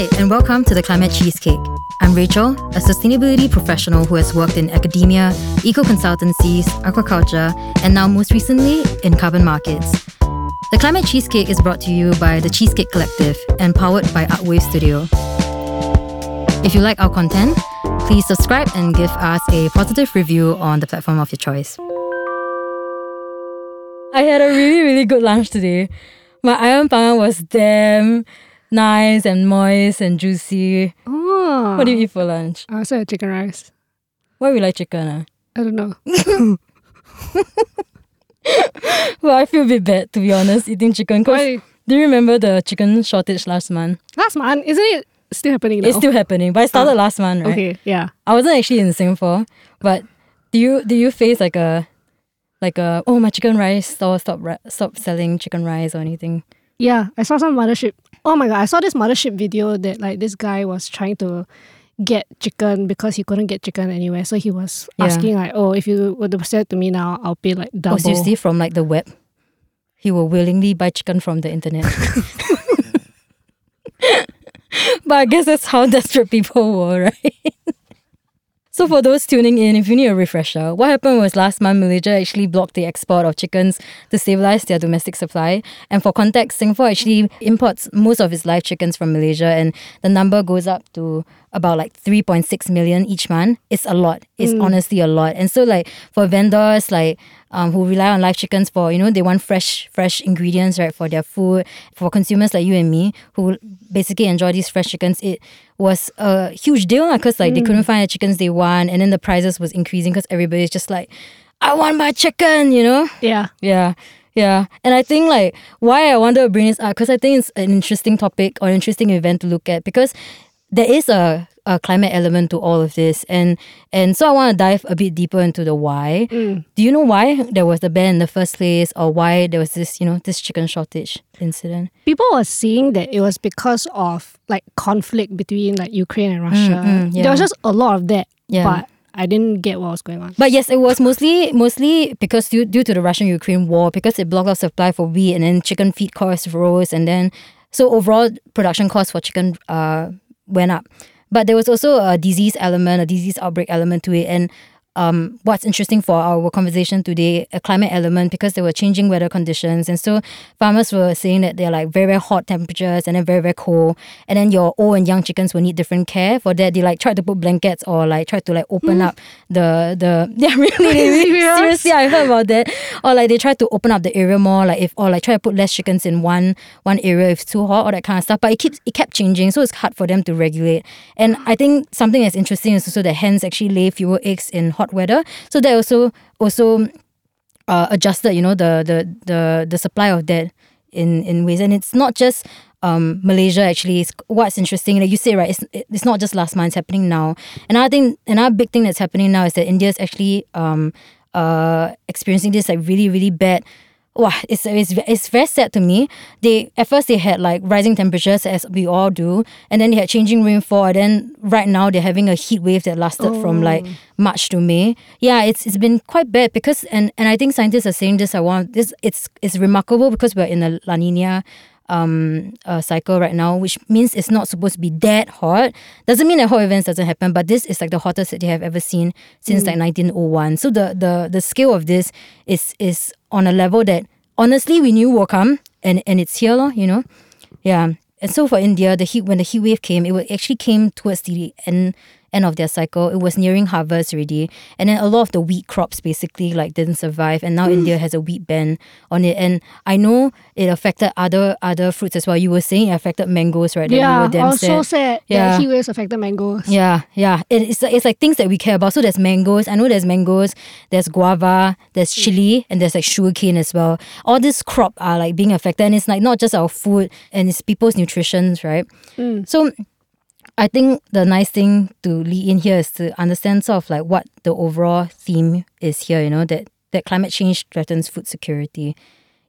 Hi, and welcome to the Climate Cheesecake. I'm Rachel, a sustainability professional who has worked in academia, eco consultancies, aquaculture, and now most recently in carbon markets. The Climate Cheesecake is brought to you by the Cheesecake Collective and powered by Artwave Studio. If you like our content, please subscribe and give us a positive review on the platform of your choice. I had a really, really good lunch today. My ayam panggang was damn nice and moist and juicy. Oh. What do you eat for lunch? I also had chicken rice. Why we like chicken? ah? I don't know. Well, I feel a bit bad to be honest eating chicken. Cause Why? do you remember the chicken shortage last month? Last month, isn't it still happening now? It's still happening, but it started last month, right? Okay, yeah. I wasn't actually in Singapore, but do you do you face like a like a oh my chicken rice store stop stop selling chicken rice or anything? Yeah, I saw some mothership. Oh my god, I saw this mothership video that like this guy was trying to get chicken because he couldn't get chicken anywhere. So he was Yeah. asking like, oh, if you were to sell it to me now, I'll pay like oh, double. Oh, see from like the web, he will willingly buy chicken from the internet. but I guess that's how desperate people were, right? So for those tuning in, if you need a refresher, what happened was last month Malaysia actually blocked the export of chickens to stabilize their domestic supply. And for context, Singapore actually imports most of its live chickens from Malaysia, and the number goes up to about like 3.6 million each month. It's a lot. It's mm. honestly a lot. And so like for vendors like um, who rely on live chickens for, you know, they want fresh, fresh ingredients, right, for their food. For consumers like you and me who basically enjoy these fresh chickens, it was a huge deal because like they couldn't find the chickens they want and then the prices was increasing because everybody's just like, I want my chicken, you know? Yeah. Yeah. Yeah. And I think like why I wanted to bring this up, because I think it's an interesting topic or an interesting event to look at because there is a, a climate element to all of this. And and so I want to dive a bit deeper into the why. Do you know why there was the ban in the first place or why there was this, you know, this chicken shortage incident? People were saying that it was because of like conflict between like Ukraine and Russia. mm, yeah. There was just a lot of that. Yeah. But I didn't get what was going on. But yes, it was mostly mostly because due, due to the Russian Ukraine war, because it blocked off supply for wheat and then chicken feed costs rose and then so overall production costs for chicken uh went up. But there was also a disease element, a disease outbreak element to it. And um, what's interesting for our conversation today, a climate element, because there were changing weather conditions. And so farmers were saying that they're like very, very hot temperatures and then very, very cold. And then your old and young chickens will need different care. For that, they like tried to put blankets or like tried to like open up the, the, yeah, really, Serious? seriously, I heard about that. Or like they try to open up the area more, like if, or like try to put less chickens in one, one area if it's too hot, all that kind of stuff. But it keeps, it kept changing. So it's hard for them to regulate. And I think something that's interesting is also that hens actually lay fewer eggs in hot weather. So that also, also uh, adjusted, you know, the, the the the supply of that in in ways, and it's not just um Malaysia actually. It's, what's interesting, like you say, right? It's it's not just last month; it's happening now. Another thing, another big thing that's happening now is that India is actually um uh experiencing this like really really bad. Wow, it's, it's it's very sad to me. They at first they had like rising temperatures as we all do, and then they had changing rainfall. And then right now they're having a heat wave that lasted from oh. like March to May. Yeah, it's it's been quite bad because and and I think scientists are saying this. I want this. It's it's remarkable because we're in a La Nina um uh, cycle right now, which means it's not supposed to be that hot. Doesn't mean that hot events doesn't happen, but this is like the hottest that they have ever seen since like 1901. So the the the scale of this is is on a level that honestly we knew will come, and and it's here, lor, you know. Yeah. And so for India, the heat when the heat wave came, it actually came towards the end end of their cycle. It was nearing harvest already, and then a lot of the wheat crops basically like didn't survive. And now mm. India has a wheat ban on it. And I know it affected other other fruits as well. You were saying it affected mangoes, right? We yeah, damn also sad. sad Yeah. that heat waves affected mangoes. Yeah, yeah. It, it's like, it's like things that we care about. So there's mangoes. I know there's mangoes. There's guava. There's mm. chili, and there's like sugarcane as well. All these crop are like being affected, and it's like not just our food, and it's people's nutrition, right? Mm. So I think the nice thing to lead in here is to understand sort of like what the overall theme is here. You know that that climate change threatens food security.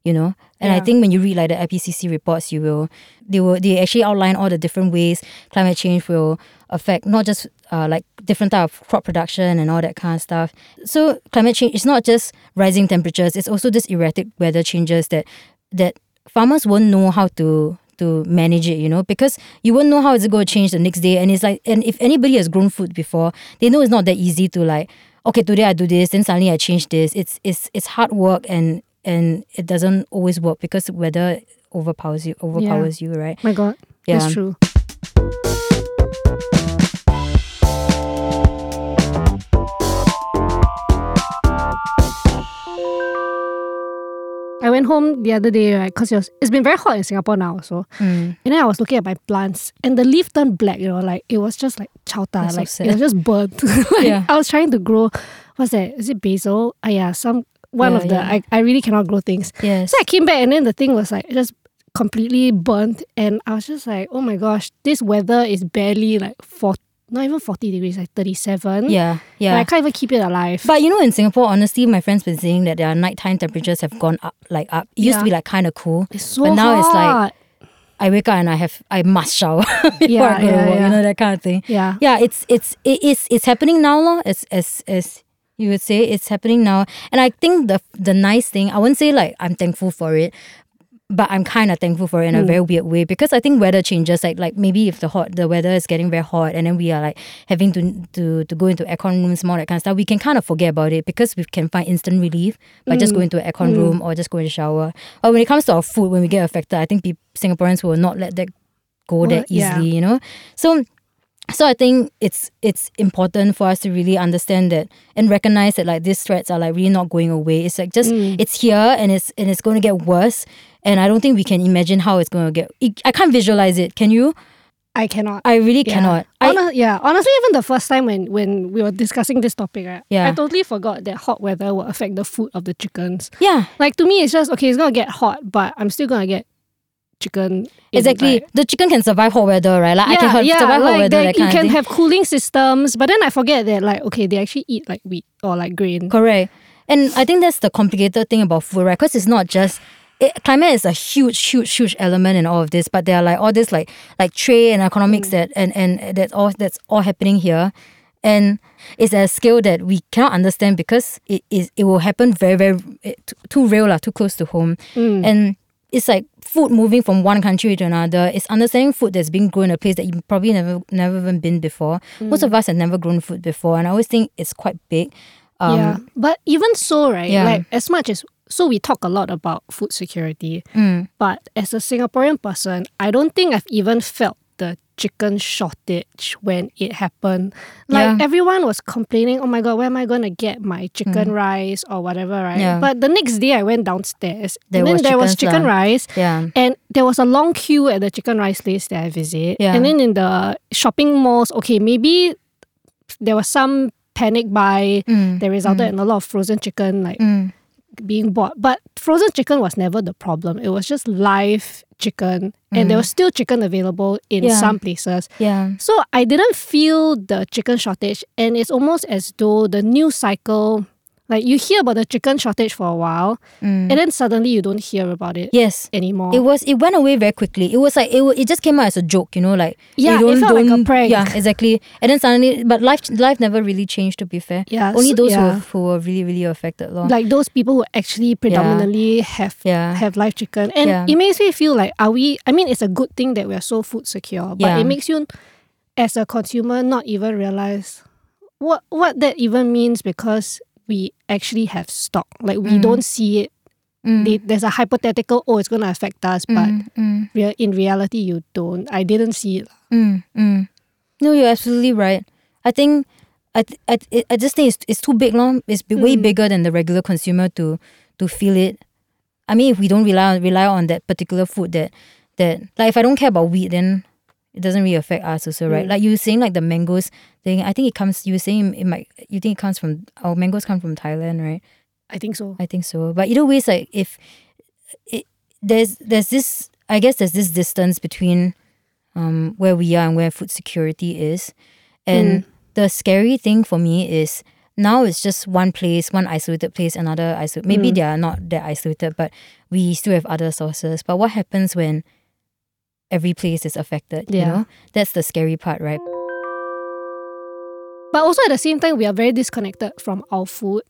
You know, and I think when you read like the IPCC reports, you will they will they actually outline all the different ways climate change will affect not just uh, like different type of crop production and all that kind of stuff. So climate change is not just rising temperatures; it's also this erratic weather changes that that farmers won't know how to to manage it, you know, because you won't know how it's going to change the next day. And it's like, and if anybody has grown food before, they know it's not that easy to like, okay, today I do this, then suddenly I change this. It's it's it's hard work and and it doesn't always work because weather overpowers you overpowers you, right? My God, Yeah. that's true. I went home the other day, right? Because it it's been very hot in Singapore now, so. Mm. And then I was looking at my plants, and the leaf turned black. You know, like it was just like chowta, That's so like it was just burnt. like, Yeah. I was trying to grow. What's that? Is it basil? Ah, yeah, some one Yeah, of the. yeah. I, I really cannot grow things. Yes. So I came back, and then the thing was like just completely burnt, and I was just like, oh my gosh, this weather is barely like four, not even forty degrees, like thirty seven. Yeah. Yeah. And I can't even keep it alive. But you know, in Singapore, honestly, my friends been saying that their nighttime temperatures have gone up, like up. It used to be like kind of cool. it's so but now it's like- I wake up and I have I must shower before Yeah, I go yeah, yeah. you know that kind of thing. yeah. Yeah, it's it's it is it's happening now, lor. As as as you would say, it's happening now. And I think the the nice thing, I wouldn't say like I'm thankful for it, but I'm kind of thankful for it in a Mm. very weird way because I think weather changes. Like like maybe if the hot the weather is getting very hot and then we are like having to to to go into aircon rooms more that kind of stuff, we can kind of forget about it because we can find instant relief by just Mm. going to an aircon Mm. room or just going to shower. But when it comes to our food, when we get affected, I think peop Singaporeans will not let that go that Well, yeah. easily. You know, so so I think it's it's important for us to really understand that and recognize that like these threats are like really not going away. It's like just Mm. it's here and it's and it's going to get worse. And I don't think we can imagine how it's going to get. it- I can't visualize it. Can you? I cannot. I really Yeah. cannot. I, yeah, honestly, even the first time when when we were discussing this topic, right, Yeah. I totally forgot that hot weather will affect the food of the chickens. yeah, Like to me, it's just okay. It's gonna get hot, but I'm still gonna get chicken. exactly. right? The chicken can survive hot weather, right? Like I Yeah, can have, yeah, survive hot like weather. they- That you can have cooling systems, but then I forget that like okay, they actually eat like wheat or like grain. Correct. And I think that's the complicated thing about food, right? Because it's not just it, climate is a huge, huge, huge element in all of this, but there are like all this like like trade and economics Mm. that and and that's all that's all happening here, and it's at a scale that we cannot understand because it is it will happen very very eh, too, too real lah, too close to home, Mm. and it's like food moving from one country to another. It's understanding food that's being grown in a place that you probably never never even been before. Most Mm. of us have never grown food before, and I always think it's quite big. Um, yeah, but even so, right? Yeah. Like as much as so, we talk a lot about food security, mm. but as a Singaporean person, I don't think I've even felt the chicken shortage when it happened. Like Yeah. everyone was complaining, "Oh my god, where am I to get my chicken rice or whatever?" Right? Mm. Yeah. But the next day, I went downstairs, There and then was there was chicken rice. Yeah. And there was a long queue at the chicken rice place that I visit. Yeah. And then in the shopping malls, okay, maybe there was some panic buy Mm. that resulted in a lot of frozen chicken like Mm. Being bought. But frozen chicken was never the problem. It was just live chicken. And there was still chicken available in Mm. Yeah. some places. Yeah. So I didn't feel the chicken shortage. And it's almost as though the news cycle, like you hear about the chicken shortage for a while, Mm. and then suddenly you don't hear about it Yes. anymore. It was. It went away very quickly. It was like it. It just came out as a joke, you know, like Yeah, you it felt like a don't- prank. Yeah, exactly. And then suddenly, but life, life never really changed. To be fair, yeah, only so- those yeah. who, who were really, really affected, lor. like those people who actually predominantly have yeah. have live chicken and Yeah. it makes me feel like are we i mean it's a good thing that we're so food secure but Yeah. it makes you as a consumer not even realize what what that even means because we actually have stock like we Mm. don't see it Mm. They- there's a hypothetical oh it's going to affect us but Mm, mm, in reality you don't i didn't see it mm. No, you're absolutely right. I think. I, th- I, th- I just think it's, it's too big, long. It's b- way bigger than the regular consumer to to feel it. I mean, if we don't rely on, rely on that particular food, that that like if I don't care about wheat, then it doesn't really affect us also, right? Mm. Like you were saying, like the mangoes thing. I think it comes. You were saying it might. You think it comes from our mangoes come from Thailand, right? i think so I think so. But either way, it's like if it there's there's this I guess there's this distance between um where we are and where food security is. And the scary thing for me is now it's just one place, one isolated place, another isolated maybe Mm. they are not that isolated, but we still have other sources. But what happens when every place is affected? You Yeah. know? That's the scary part, right? But also at the same time, we are very disconnected from our food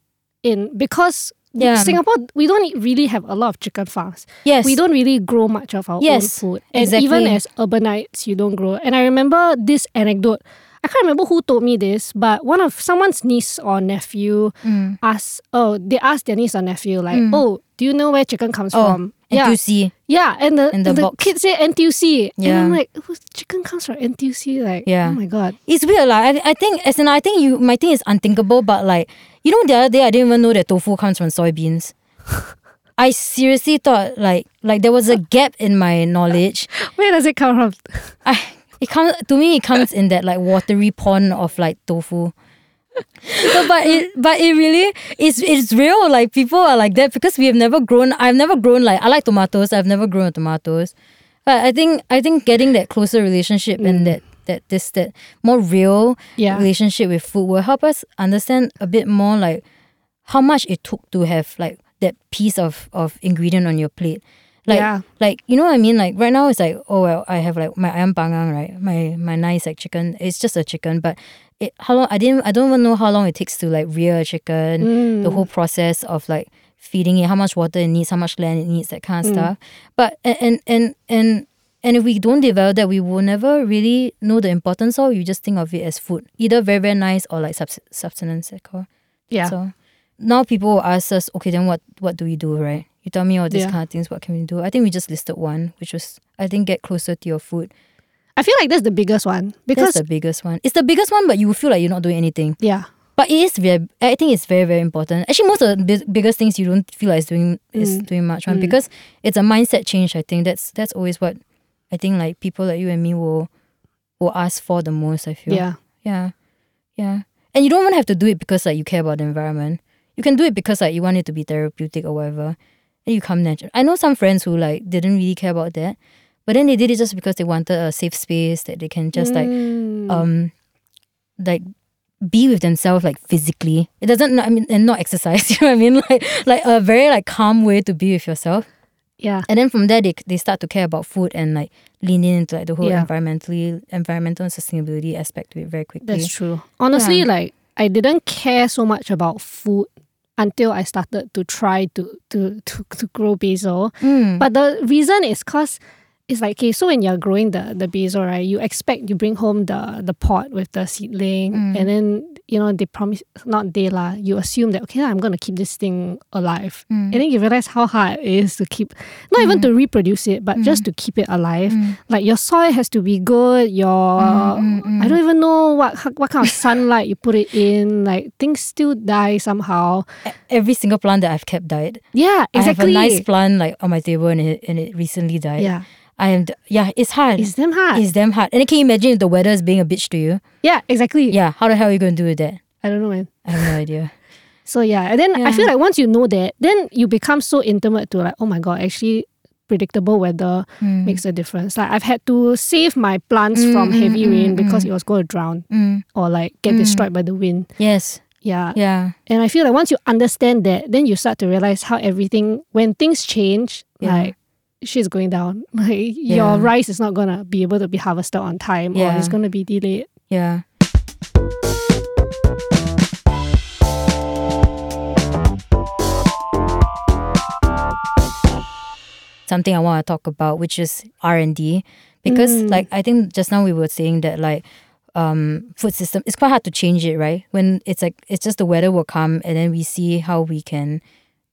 in because Yeah. Singapore, we don't really have a lot of chicken farms. Yes. We don't really grow much of our Yes, own food. And even as urbanites, you don't grow. And I remember this anecdote. I can't remember who told me this, but one of someone's niece or nephew Mm. asked, oh, they asked their niece or nephew, like, oh, do you know where chicken comes Oh, from? Yeah. NTUC. Yeah, and the, the and the box. kid said NTUC. And Yeah. I'm like, oh, chicken comes from NTUC? Like, Yeah. oh my God. It's weird, like I, I think as in I think you my thing is unthinkable, but like you know the other day I didn't even know that tofu comes from soybeans. I seriously thought like like there was a gap in my knowledge. Where does it come from? I it comes to me it comes in that like watery pond of like tofu. No, but it but it really is it's real. Like people are like that because we have never grown I've never grown like I like tomatoes, I've never grown tomatoes. But I think I think getting that closer relationship and mm. that that this that more real Yeah. relationship with food will help us understand a bit more like how much it took to have like that piece of of ingredient on your plate. Like Yeah. like you know what I mean? Like right now it's like, oh well, I have like my ayam panggang, right? My my nice like chicken. It's just a chicken, but it how long I didn't I don't even know how long it takes to like rear a chicken, the mm. whole process of like feeding it, how much water it needs, how much land it needs, that kind of mm. stuff. But and and and and if we don't develop that, we will never really know the importance of. You just think of it as food, either very very nice or like subs- that call. Yeah. So now people will ask us, okay, then what what do we do, right? You tell me all these Yeah. kind of things. What can we do? I think we just listed one, which was I think get closer to your food. I feel like that's the biggest one because, That's the biggest one. It's the biggest one, but you feel like you're not doing anything. yeah. But it is very. I think it's very very important. Actually, most of the bi- biggest things you don't feel like is doing is Mm. doing much one because it's a mindset change. I think that's that's always what I think like people like you and me will will ask for the most. I feel. Yeah. Yeah. Yeah. And you don't even have to do it because like you care about the environment. You can do it because like you want it to be therapeutic or whatever. And you come natural. I know some friends who like didn't really care about that. But then they did it just because they wanted a safe space that they can just like Mm. um like be with themselves like physically. It doesn't I mean and not exercise, you know what I mean? Like like a very like calm way to be with yourself. yeah. And then from there they they start to care about food and like leaning into like the whole Yeah. environmentally environmental and sustainability aspect to it very quickly. That's true. Honestly, Yeah. like I didn't care so much about food until I started to try to to to, to grow basil. Mm. But the reason is cause it's like okay, so when you're growing the the basil, right, you expect you bring home the the pot with the seedling, Mm. and then you know they promise not they lah. You assume that okay, I'm gonna keep this thing alive, Mm. and then you realize how hard it is to keep, not even to reproduce it, but just to keep it alive. Mm. Like your soil has to be good. Your mm, I don't even know what what kind of sunlight you put it in. Like things still die somehow. Every single plant that I've kept died. Yeah, exactly. I have a nice plant like on my table and it and it recently died. yeah, I am yeah, it's hard. it's damn hard. It's damn hard. And can you imagine if the weather is being a bitch to you? yeah, exactly. Yeah, how the hell are you gonna do with that? I don't know, man. I have no idea. So yeah, and then I feel like once you know that, then you become so intimate to like, oh my god, actually predictable weather Mm. makes a difference. Like I've had to save my plants Mm, from mm, heavy mm, rain because mm. it was going to drown Mm. or like get Mm. destroyed by the wind. Yes. Yeah. Yeah. And I feel like once you understand that, then you start to realize how everything when things change, Yeah. like shit's going down. Like Yeah. your rice is not gonna be able to be harvested on time or Yeah. it's gonna be delayed. Yeah. Something I want to talk about, which is R and D, because Mm. like I think just now we were saying that like um food system it's quite hard to change it, right? When it's like it's just the weather will come and then we see how we can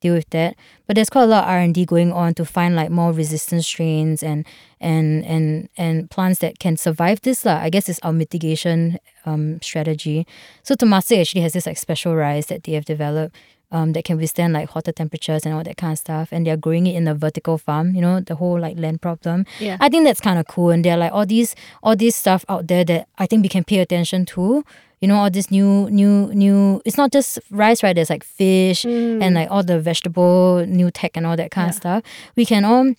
deal with that. But there's quite a lot of R and D going on to find like more resistant strains and and and and plants that can survive this. lah. I guess it's our mitigation um strategy. So Temasek actually has this like special rice that they have developed um that can withstand like hotter temperatures and all that kind of stuff. And they're growing it in a vertical farm, you know, the whole like land problem. Yeah. I think that's kind of cool. And there are like all these all these stuff out there that I think we can pay attention to. You know, all this new new new it's not just rice, right? There's like fish and like all the vegetable new tech and all that kind of stuff. We can all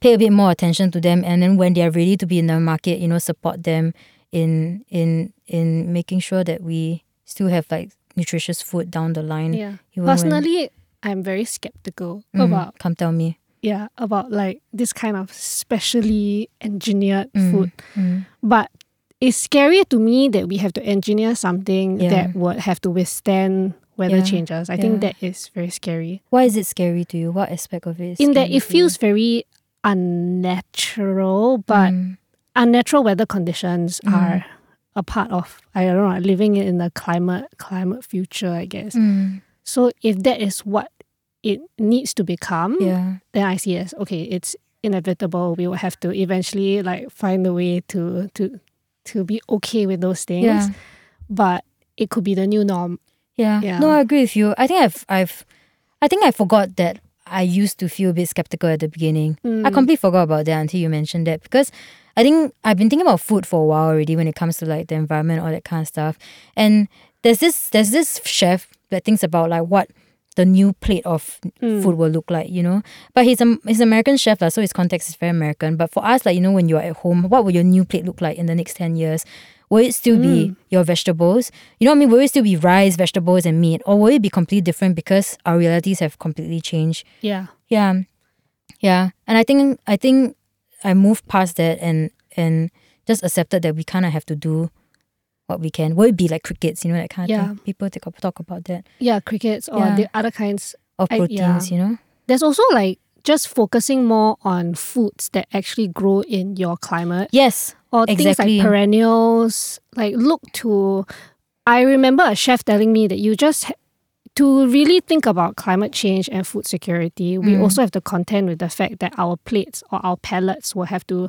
pay a bit more attention to them and then when they're ready to be in the market, you know, support them in in in making sure that we still have like nutritious food down the line. Yeah. even when- Personally, I'm very skeptical Mm, about come tell me. yeah, about like this kind of specially engineered Mm, food. mm, But it's scary to me that we have to engineer something Yeah. that would have to withstand weather Yeah, changes. I yeah. think that is very scary. Why is it scary to you? What aspect of it is In that it feels very unnatural, but Mm, unnatural weather conditions Mm. are a part of I don't know living in the climate climate future. I guess. mm, So if that is what it needs to become, yeah. then I see as okay, it's inevitable. We will have to eventually like find a way to to to be okay with those things. Yeah. But it could be the new norm. Yeah. Yeah. No, I agree with you. I think I've I've I think I forgot that I used to feel a bit skeptical at the beginning. I Mm. completely forgot about that until you mentioned that because I think I've been thinking about food for a while already when it comes to like the environment, all that kind of stuff. And there's this there's this chef that thinks about like what the new plate of Mm. food will look like, you know. But he's a he's an American chef, so his context is very American. But for us, like you know, when you're at home, what will your new plate look like in the next ten years? Will it still be your vegetables? You know what I mean? Will it still be rice, vegetables, and meat, or will it be completely different because our realities have completely changed? Yeah. Yeah, yeah, and I think I think I moved past that and and just accepted that we kind of have to do what we can. Will it be like crickets? You know that kind of Yeah. thing. People talk talk about that Yeah, crickets or Yeah. the other kinds. of I- proteins. You know. There's also like just focusing more on foods that actually grow in your climate Yes. or things like perennials. Like look to. I remember a chef telling me that you just ha- to really think about climate change and food security. We Mm. also have to contend with the fact that our plates or our palates will have to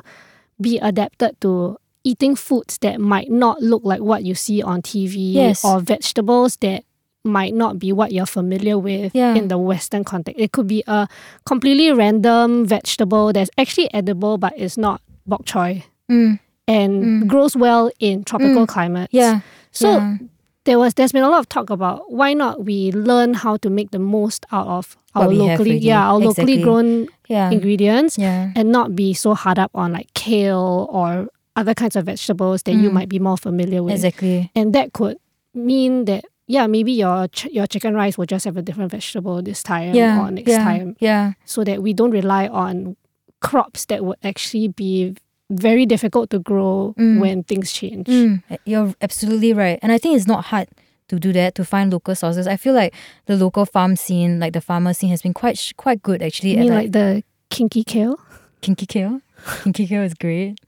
be adapted to eating foods that might not look like what you see on TV Yes. or vegetables that might not be what you're familiar with Yeah. in the Western context. It could be a completely random vegetable that's actually edible but it's not bok choy Mm. and Mm. grows well in tropical Mm. climates. Yeah. So yeah. there was there's been a lot of talk about why not we learn how to make the most out of our locally yeah, our locally grown yeah. ingredients Yeah. and not be so hard up on like kale or other kinds of vegetables that you Mm. might be more familiar with. Exactly. And that could mean that yeah, maybe your ch- your chicken rice will just have a different vegetable this time Yeah. or next yeah. time, Yeah. so that we don't rely on crops that would actually be very difficult to grow Mm. when things change. Mm, you're absolutely right. And I think it's not hard to do that, to find local sources. I feel like the local farm scene, like the farmer scene, has been quite sh- quite good actually. You mean like, like the kinky kale? kinky kale. kinky kale is great.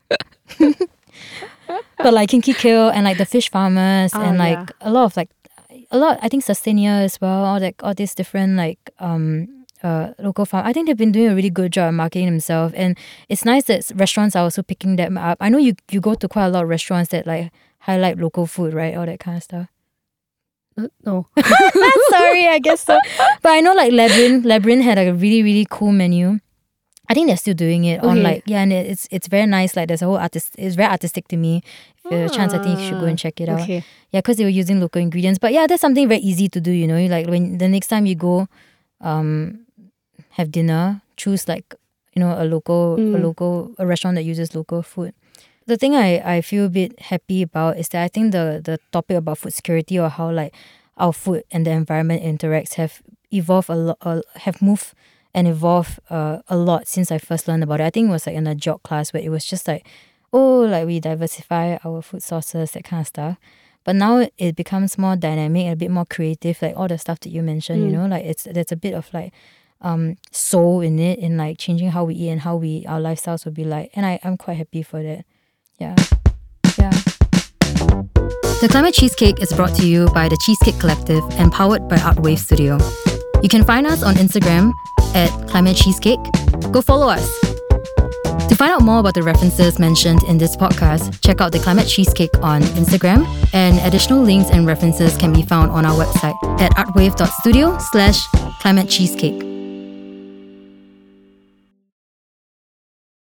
but like kinky Kill and like the fish farmers Oh, and like yeah. a lot of like a lot I think Sustenir as well, all like all these different like um uh local farm. I think they've been doing a really good job marketing themselves and it's nice that restaurants are also picking them up. I know you you go to quite a lot of restaurants that like highlight local food, right? All that kind of stuff. Uh, no. Sorry, I guess so. But I know like Labyrinth, Labyrinth had like a really really cool menu. I think they're still doing it on like yeah, and it's it's very nice. Like there's a whole artist. It's very artistic to me. If you have a chance, I think you should go and check it out. Okay. Yeah, because they were using local ingredients. But yeah, that's something very easy to do. You know, You like when the next time you go, um, have dinner, choose like you know a local a Mm. local a restaurant that uses local food. The thing I, I feel a bit happy about is that I think the the topic about food security or how like our food and the environment interacts have evolved a lot, have moved and evolved uh, a lot since I first learned about it. I think it was like in a job class where it was just like, oh, like we diversify our food sources, that kind of stuff. But now it becomes more dynamic and a bit more creative, like all the stuff that you mentioned, you Mm. know, like it's there's a bit of like um soul in it in like changing how we eat and how we our lifestyles will be like. And I, I'm quite happy for that. Yeah. Yeah. The Climate Cheesecake is brought to you by the Cheesecake Collective and powered by Artwave Studio. You can find us on Instagram at Climate Cheesecake. Go follow us. To find out more about the references mentioned in this podcast, check out the Climate Cheesecake on Instagram, and additional links and references can be found on our website at artwave.studio slash climate cheesecake.